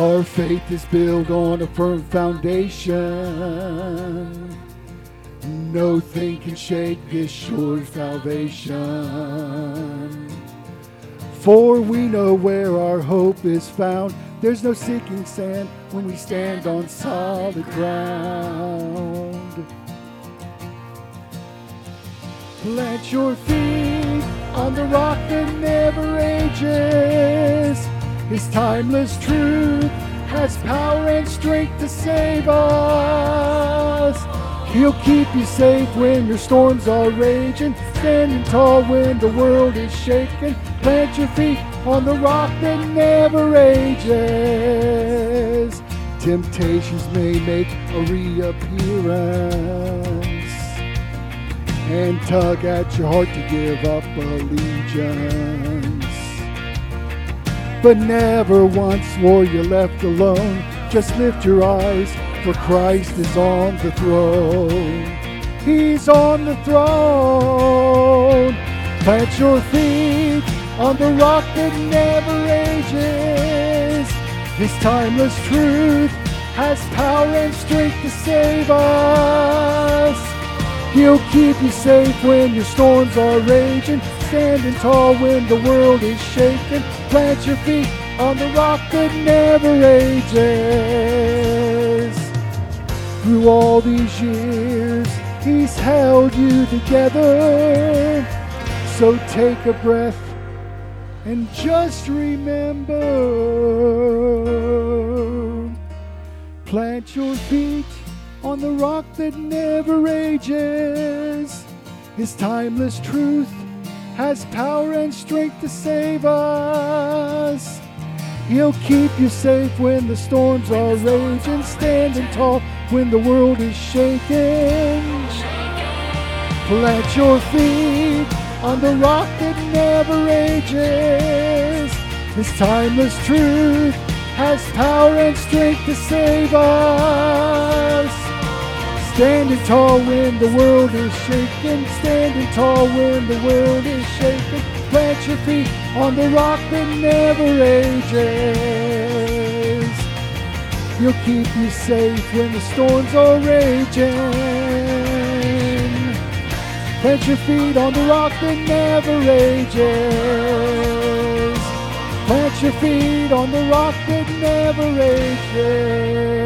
Our faith is built on a firm foundation. Nothing can shake this sure salvation. For we know where our hope is found. There's no sinking sand when we stand on solid ground. Plant your feet on the rock that never ages. His timeless truth has power and strength to save us. He'll keep you safe when your storms are raging, standing tall when the world is shaking. Plant your feet on the rock that never ages. Temptations may make a reappearance and tug at your heart to give up allegiance. But never once were you left alone. Just lift your eyes, for Christ is on the throne. He's on the throne. Plant your feet on the rock that never ages. His timeless truth has power and strength to save us. He'll keep you safe when your storms are raging, standing tall when the world is shaking. Plant your feet on the rock that never ages. Through all these years, He's held you together. So take a breath and just remember. Plant your feet on the rock that never ages. His timeless truth has power and strength to save us. He'll keep you safe when the storms are raging, standing tall when the world is shaking. Plant your feet on the rock that never ages. His timeless truth has power and strength to save us. Standing tall when the world is shaking, standing tall when the world is shaking. Plant your feet on the rock that never ages. He'll keep you safe when the storms are raging. Plant your feet on the rock that never ages. Plant your feet on the rock that never ages.